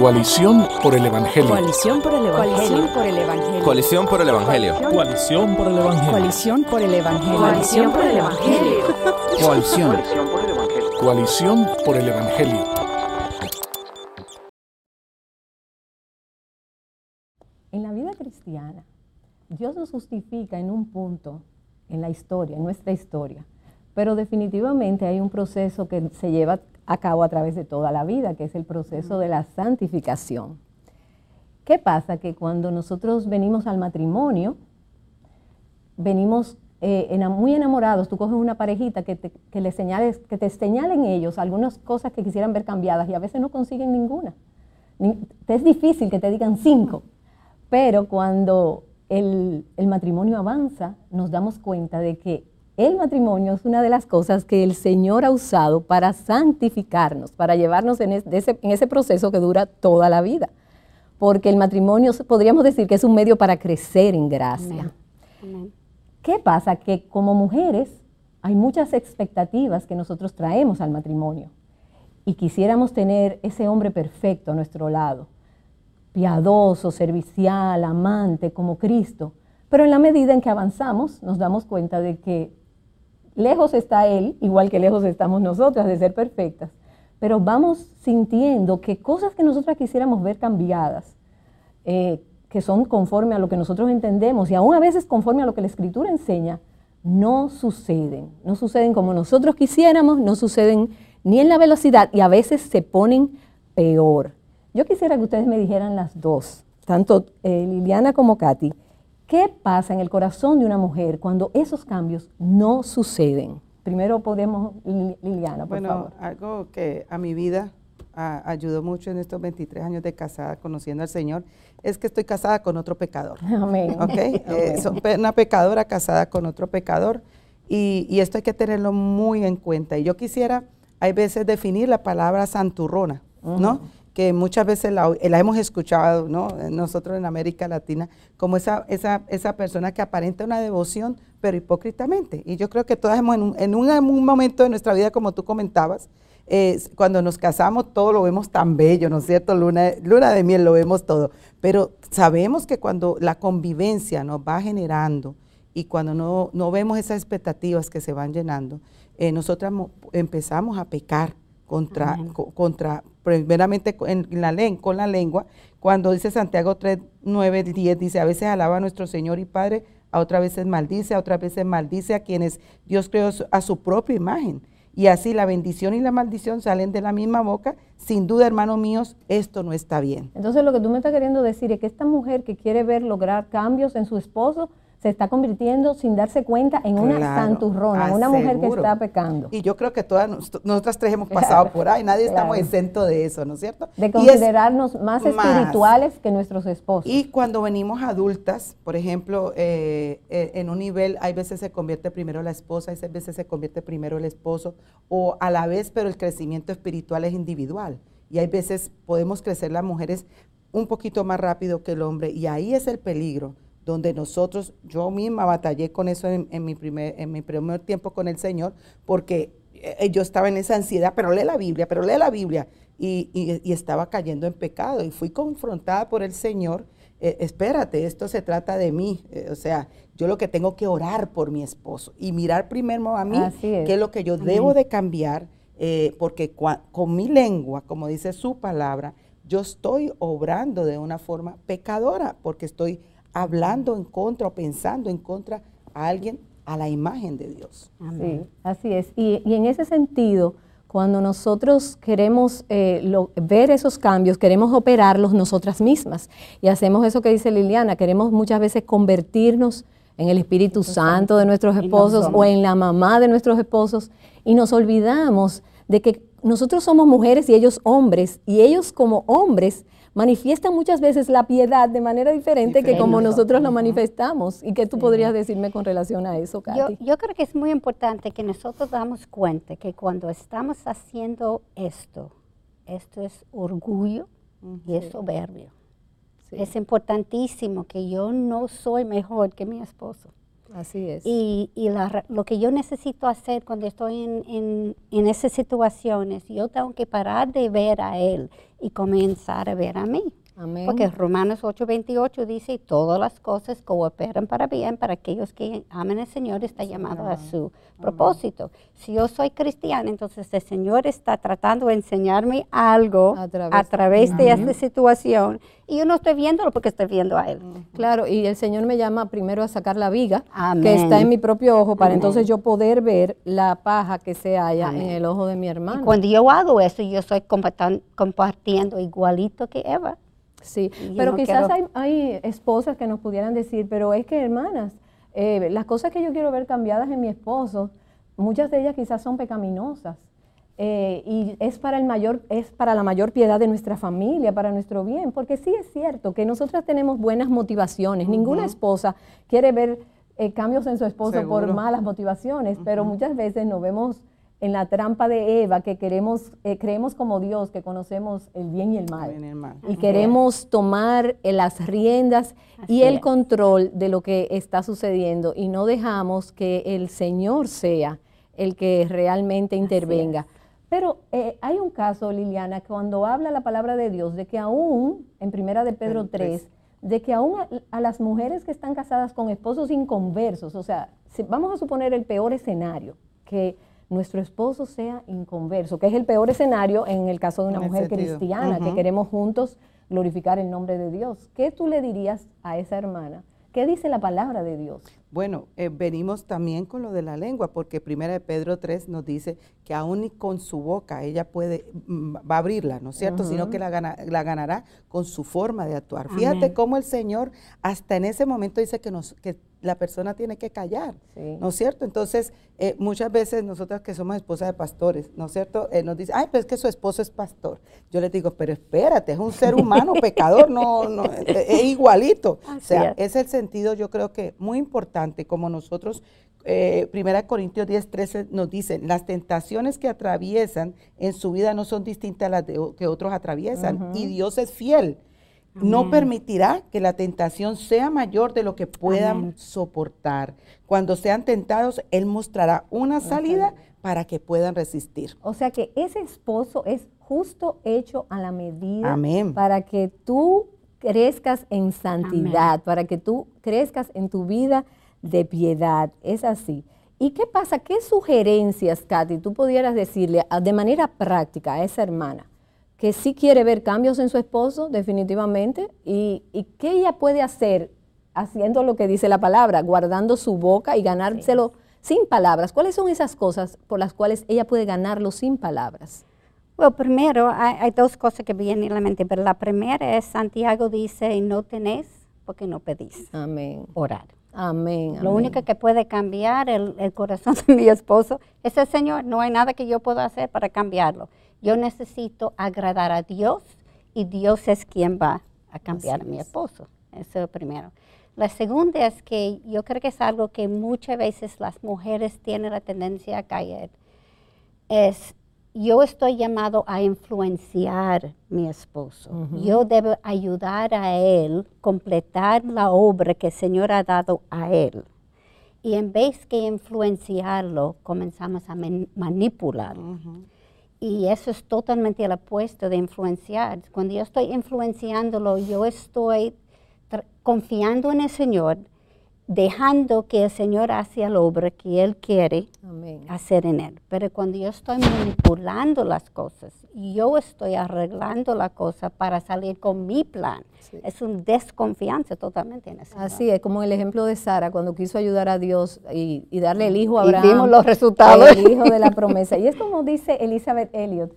Coalición por el Evangelio. Coalición por el Evangelio. Coalición por el Evangelio. Coalición por el Evangelio. Coalición por el Evangelio. Coalición por el Evangelio. Coalición. Coalición por el Evangelio. En la vida cristiana, Dios nos justifica en un punto en la historia, en nuestra historia, pero definitivamente hay un proceso que se lleva a cabo a través de toda la vida, que es el proceso de la santificación. ¿Qué pasa? Que cuando nosotros venimos al matrimonio, venimos eh, muy enamorados, tú coges una parejita que te, le señales, que te señalen ellos algunas cosas que quisieran ver cambiadas y a veces no consiguen ninguna. es difícil que te digan cinco, pero cuando el, el matrimonio avanza, nos damos cuenta de que el matrimonio es una de las cosas que el Señor ha usado para santificarnos, para llevarnos en ese, proceso que dura toda la vida. Porque el matrimonio podríamos decir que es un medio para crecer en gracia. ¿Qué pasa? Que como mujeres hay muchas expectativas que nosotros traemos al matrimonio y quisiéramos tener ese hombre perfecto a nuestro lado, piadoso, servicial, amante, como Cristo. Pero en la medida en que avanzamos, nos damos cuenta de que lejos está Él, igual que lejos estamos nosotras de ser perfectas, pero vamos sintiendo que cosas que nosotras quisiéramos ver cambiadas, eh, que son conforme a lo que nosotros entendemos y aún a veces conforme a lo que la Escritura enseña, no suceden. No suceden como nosotros quisiéramos, no suceden ni en la velocidad y a veces se ponen peor. Yo quisiera que ustedes me dijeran las dos, tanto eh, Liliana como Katy, ¿Qué pasa en el corazón de una mujer cuando esos cambios no suceden? Primero podemos, Liliana, por bueno, algo que a mi vida ayudó mucho en estos 23 años de casada conociendo al Señor es que estoy casada con otro pecador. Amén. ¿Okay? Eh, una pecadora casada con otro pecador y, y, esto hay que tenerlo muy en cuenta. Y yo quisiera, hay veces, definir la palabra santurrona, ¿no? Que muchas veces la, hemos escuchado, ¿no? Nosotros en América Latina, como esa, esa, esa persona que aparenta una devoción, pero hipócritamente. Y yo creo que todas hemos, en un, momento de nuestra vida, como tú comentabas, cuando nos casamos, todo lo vemos tan bello, ¿no es cierto? Luna, luna de miel, lo vemos todo. Pero sabemos que cuando la convivencia nos va generando y cuando no, no vemos esas expectativas que se van llenando, eh, nosotras empezamos a pecar contra, contra primeramente en la con la lengua, cuando dice Santiago 3, 9, 10, dice, a veces alaba a nuestro Señor y Padre, a otras veces maldice, a otras veces maldice a quienes Dios creó a su propia imagen. Y así la bendición y la maldición salen de la misma boca. Sin duda, hermanos míos, esto no está bien. Entonces lo que tú me estás queriendo decir es que esta mujer que quiere ver lograr cambios en su esposo, se está convirtiendo sin darse cuenta en una santurrona, en una mujer que está pecando. Y yo creo que todas nosotras tres hemos pasado por ahí, nadie estamos exento de eso, ¿no es cierto? De considerarnos más espirituales que nuestros esposos. Y cuando venimos adultas, por ejemplo, eh, eh, en un nivel, hay veces se convierte primero la esposa, hay veces se convierte primero el esposo, o a la vez, pero el crecimiento espiritual es individual. Y hay veces podemos crecer las mujeres un poquito más rápido que el hombre, y ahí es el peligro donde nosotros, yo misma batallé con eso en, mi, primer, en mi primer tiempo con el Señor, porque eh, yo estaba en esa ansiedad, pero lee la Biblia, pero lee la Biblia, y, estaba cayendo en pecado, y fui confrontada por el Señor, eh, espérate, esto se trata de mí, eh, o sea, yo lo que tengo que orar por mi esposo, y mirar primero a mí, qué es lo que yo debo de cambiar, porque con mi lengua, como dice su palabra, yo estoy obrando de una forma pecadora, porque estoy hablando en contra o pensando en contra a alguien a la imagen de Dios. Sí, así es. Y, en ese sentido, cuando nosotros queremos eh, ver esos cambios, queremos operarlos nosotras mismas. Y hacemos eso que dice Liliana, queremos muchas veces convertirnos en el Espíritu Santo de nuestros esposos o en la mamá de nuestros esposos y nos olvidamos de que nosotros somos mujeres y ellos hombres y ellos como hombres manifiestan muchas veces la piedad de manera diferente, que como nosotros lo manifestamos. ¿Y qué tú podrías decirme con relación a eso, Katy? Yo, creo que es muy importante que nosotros damos cuenta que cuando estamos haciendo esto, esto es orgullo y es soberbio. Es importantísimo que yo no soy mejor que mi esposo. Así es. Y, y la lo que yo necesito hacer cuando estoy en, en, en esas situaciones, yo tengo que parar de ver a Él y comenzar a ver a mí. Amén. Porque Romanos 8:28 dice, todas las cosas cooperan para bien para aquellos que aman al Señor, está llamado a su propósito. Si yo soy cristiana, entonces el Señor está tratando de enseñarme algo A a través- de esta situación y yo no estoy viéndolo porque estoy viendo a Él. Claro, y el Señor me llama primero a sacar la viga que está en mi propio ojo para entonces yo poder ver la paja que se halla en el ojo de mi Y hermano. cuando yo hago eso, yo estoy compartiendo igualito que Eva. Sí, Y pero no quizás quiero- hay, hay esposas que nos pudieran decir, pero es que hermanas, eh, las cosas que yo quiero ver cambiadas en mi esposo, muchas de ellas quizás son pecaminosas. eh, y es para, el mayor, es para la mayor piedad de nuestra familia, para nuestro bien, porque sí es cierto que nosotras tenemos buenas motivaciones. Ninguna esposa quiere ver eh, cambios en su esposo por malas motivaciones, pero muchas veces nos vemos en la trampa de Eva, que queremos, eh, creemos como Dios, que conocemos el bien y el mal Bien y el mal. y queremos tomar eh, las riendas y el es. control de lo que está sucediendo y no dejamos que el Señor sea el que realmente intervenga. Pero eh, hay un caso, Liliana, cuando habla la palabra de Dios, de que aún, en primera de Pedro Pedro 3, de que aún a, a las mujeres que están casadas con esposos inconversos, o sea, si- vamos a suponer el peor escenario, que nuestro esposo sea inconverso, que es el peor escenario en el caso de una En mujer cristiana, que queremos juntos glorificar el nombre de Dios. ¿Qué tú le dirías a esa hermana? ¿Qué dice la palabra de Dios? Bueno, eh, venimos también con lo de la lengua, porque primera de Pedro 3 nos dice que aún con su boca ella puede, mm, va a abrirla, ¿no es cierto? Sino que la, gana- la ganará con su forma de actuar. Fíjate Amén. cómo el Señor hasta en ese momento dice que, nos, que la persona tiene que callar, Sí. ¿no es cierto? Entonces, eh, muchas veces nosotras que somos esposas de pastores, ¿no es cierto? Eh, nos dicen, ay, pero es que su esposo es pastor. Yo les digo, pero espérate, es un ser humano, pecador, no, no, eh, es igualito. o sea, es. es el sentido, yo creo que muy importante, como nosotros, eh, Primera Corintios 10, 13 nos dice, las tentaciones que atraviesan en su vida no son distintas a las de que otros atraviesan, y Dios es fiel. No permitirá que la tentación sea mayor de lo que puedan Amén. soportar. Cuando sean tentados, Él mostrará una salida para que puedan resistir. O sea que ese esposo es justo hecho a la medida Amén. para que tú crezcas en santidad, para que tú crezcas en tu vida de piedad. Es así. ¿Y qué pasa? ¿Qué sugerencias, Katy, tú pudieras decirle a- de manera práctica a esa hermana que sí quiere ver cambios en su esposo, definitivamente, y, y qué ella puede hacer haciendo lo que dice la palabra, guardando su boca y ganárselo sin palabras? ¿Cuáles son esas cosas por las cuales ella puede ganarlo sin palabras? Bueno, primero hay, hay dos cosas que vienen a la mente, pero la primera es Santiago dice, no tenés porque no pedís. Amén. Orar. Amén. Lo amén. único que puede cambiar el, el corazón de mi esposo es el Señor. No hay nada que yo pueda hacer para cambiarlo. Yo necesito agradar a Dios y Dios es quien va a cambiar a mi esposo. Eso es lo primero. La segunda es que yo creo que es algo que muchas veces las mujeres tienen la tendencia a caer. Es, yo estoy llamado a influenciar mi esposo. Yo debo ayudar a él, completar la obra que el Señor ha dado a él. Y en vez que influenciarlo, comenzamos a man- manipularlo. Y eso es totalmente el opuesto de influenciar. Cuando yo estoy influenciándolo, yo estoy confiando en el Señor, dejando que el Señor haga la obra que Él quiere Amén. hacer en Él. Pero cuando yo estoy manipulando las cosas, yo estoy arreglando la cosa para salir con mi plan. Es una desconfianza totalmente en Señor. Así es, como el ejemplo de Sara, cuando quiso ayudar a Dios y, y darle el hijo a Y Abraham. vimos los resultados. El hijo de la promesa. Y es como dice Elizabeth Elliot,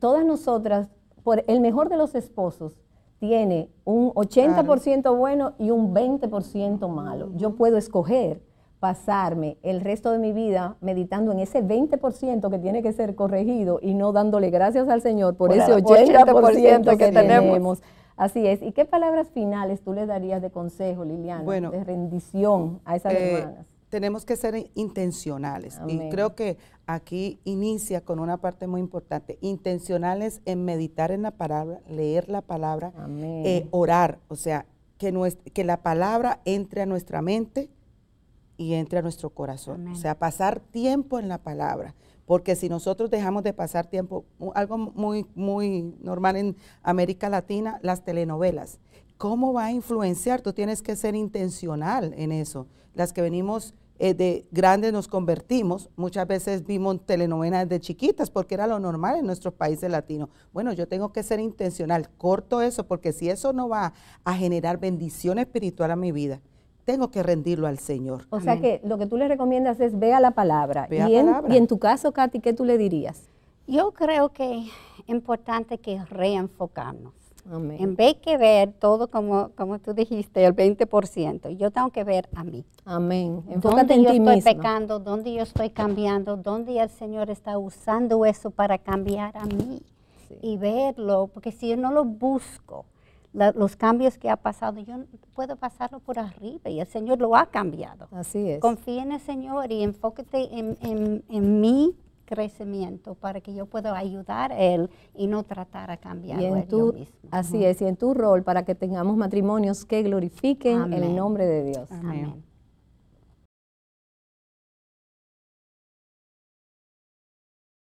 todas nosotras, por el mejor de los esposos, tiene un 80% bueno y un 20% malo. Yo puedo escoger pasarme el resto de mi vida meditando en ese 20% que tiene que ser corregido y no dándole gracias al Señor por, Por ese el 80% que, que tenemos. tenemos. Así es. ¿Y qué palabras finales tú le darías de consejo, Liliana, Bueno, de rendición a esas Eh, hermanas? Tenemos que ser intencionales. Amén. Y creo que aquí inicia con una parte muy importante. Intencionales en meditar en la palabra, leer la palabra, eh, orar. O sea, que, nues- que la palabra entre a nuestra mente y entre a nuestro corazón. Amén. O sea, pasar tiempo en la palabra. Porque si nosotros dejamos de pasar tiempo, algo muy, muy normal en América Latina, las telenovelas. ¿Cómo va a influenciar? Tú tienes que ser intencional en eso. Las que venimos eh, de grandes nos convertimos, muchas veces vimos telenovelas de chiquitas porque era lo normal en nuestros países latinos. Bueno, yo tengo que ser intencional, corto eso, porque si eso no va a generar bendición espiritual a mi vida, tengo que rendirlo al Señor. O sea que lo que tú le recomiendas es vea la palabra. Vea y, en, palabra. y en tu caso, Katy, ¿qué tú le dirías? Yo creo que es importante que reenfocarnos. Amén. En vez que ver todo como, como tú dijiste, el 20%, yo tengo que ver a mí. Amén. Enfócate ¿Dónde en yo ti estoy misma. pecando? ¿Dónde yo estoy cambiando? ¿Dónde el Señor está usando eso para cambiar a mí? Y verlo, porque si yo no lo busco, la- los cambios que ha pasado, yo puedo pasarlo por arriba y el Señor lo ha cambiado. Así es. Confía en el Señor y enfócate en, en- en mi crecimiento para que yo pueda ayudar a Él y no tratar a en yo mismo. así es, y en tu rol para que tengamos matrimonios que glorifiquen Amén. el nombre de Dios. Amén.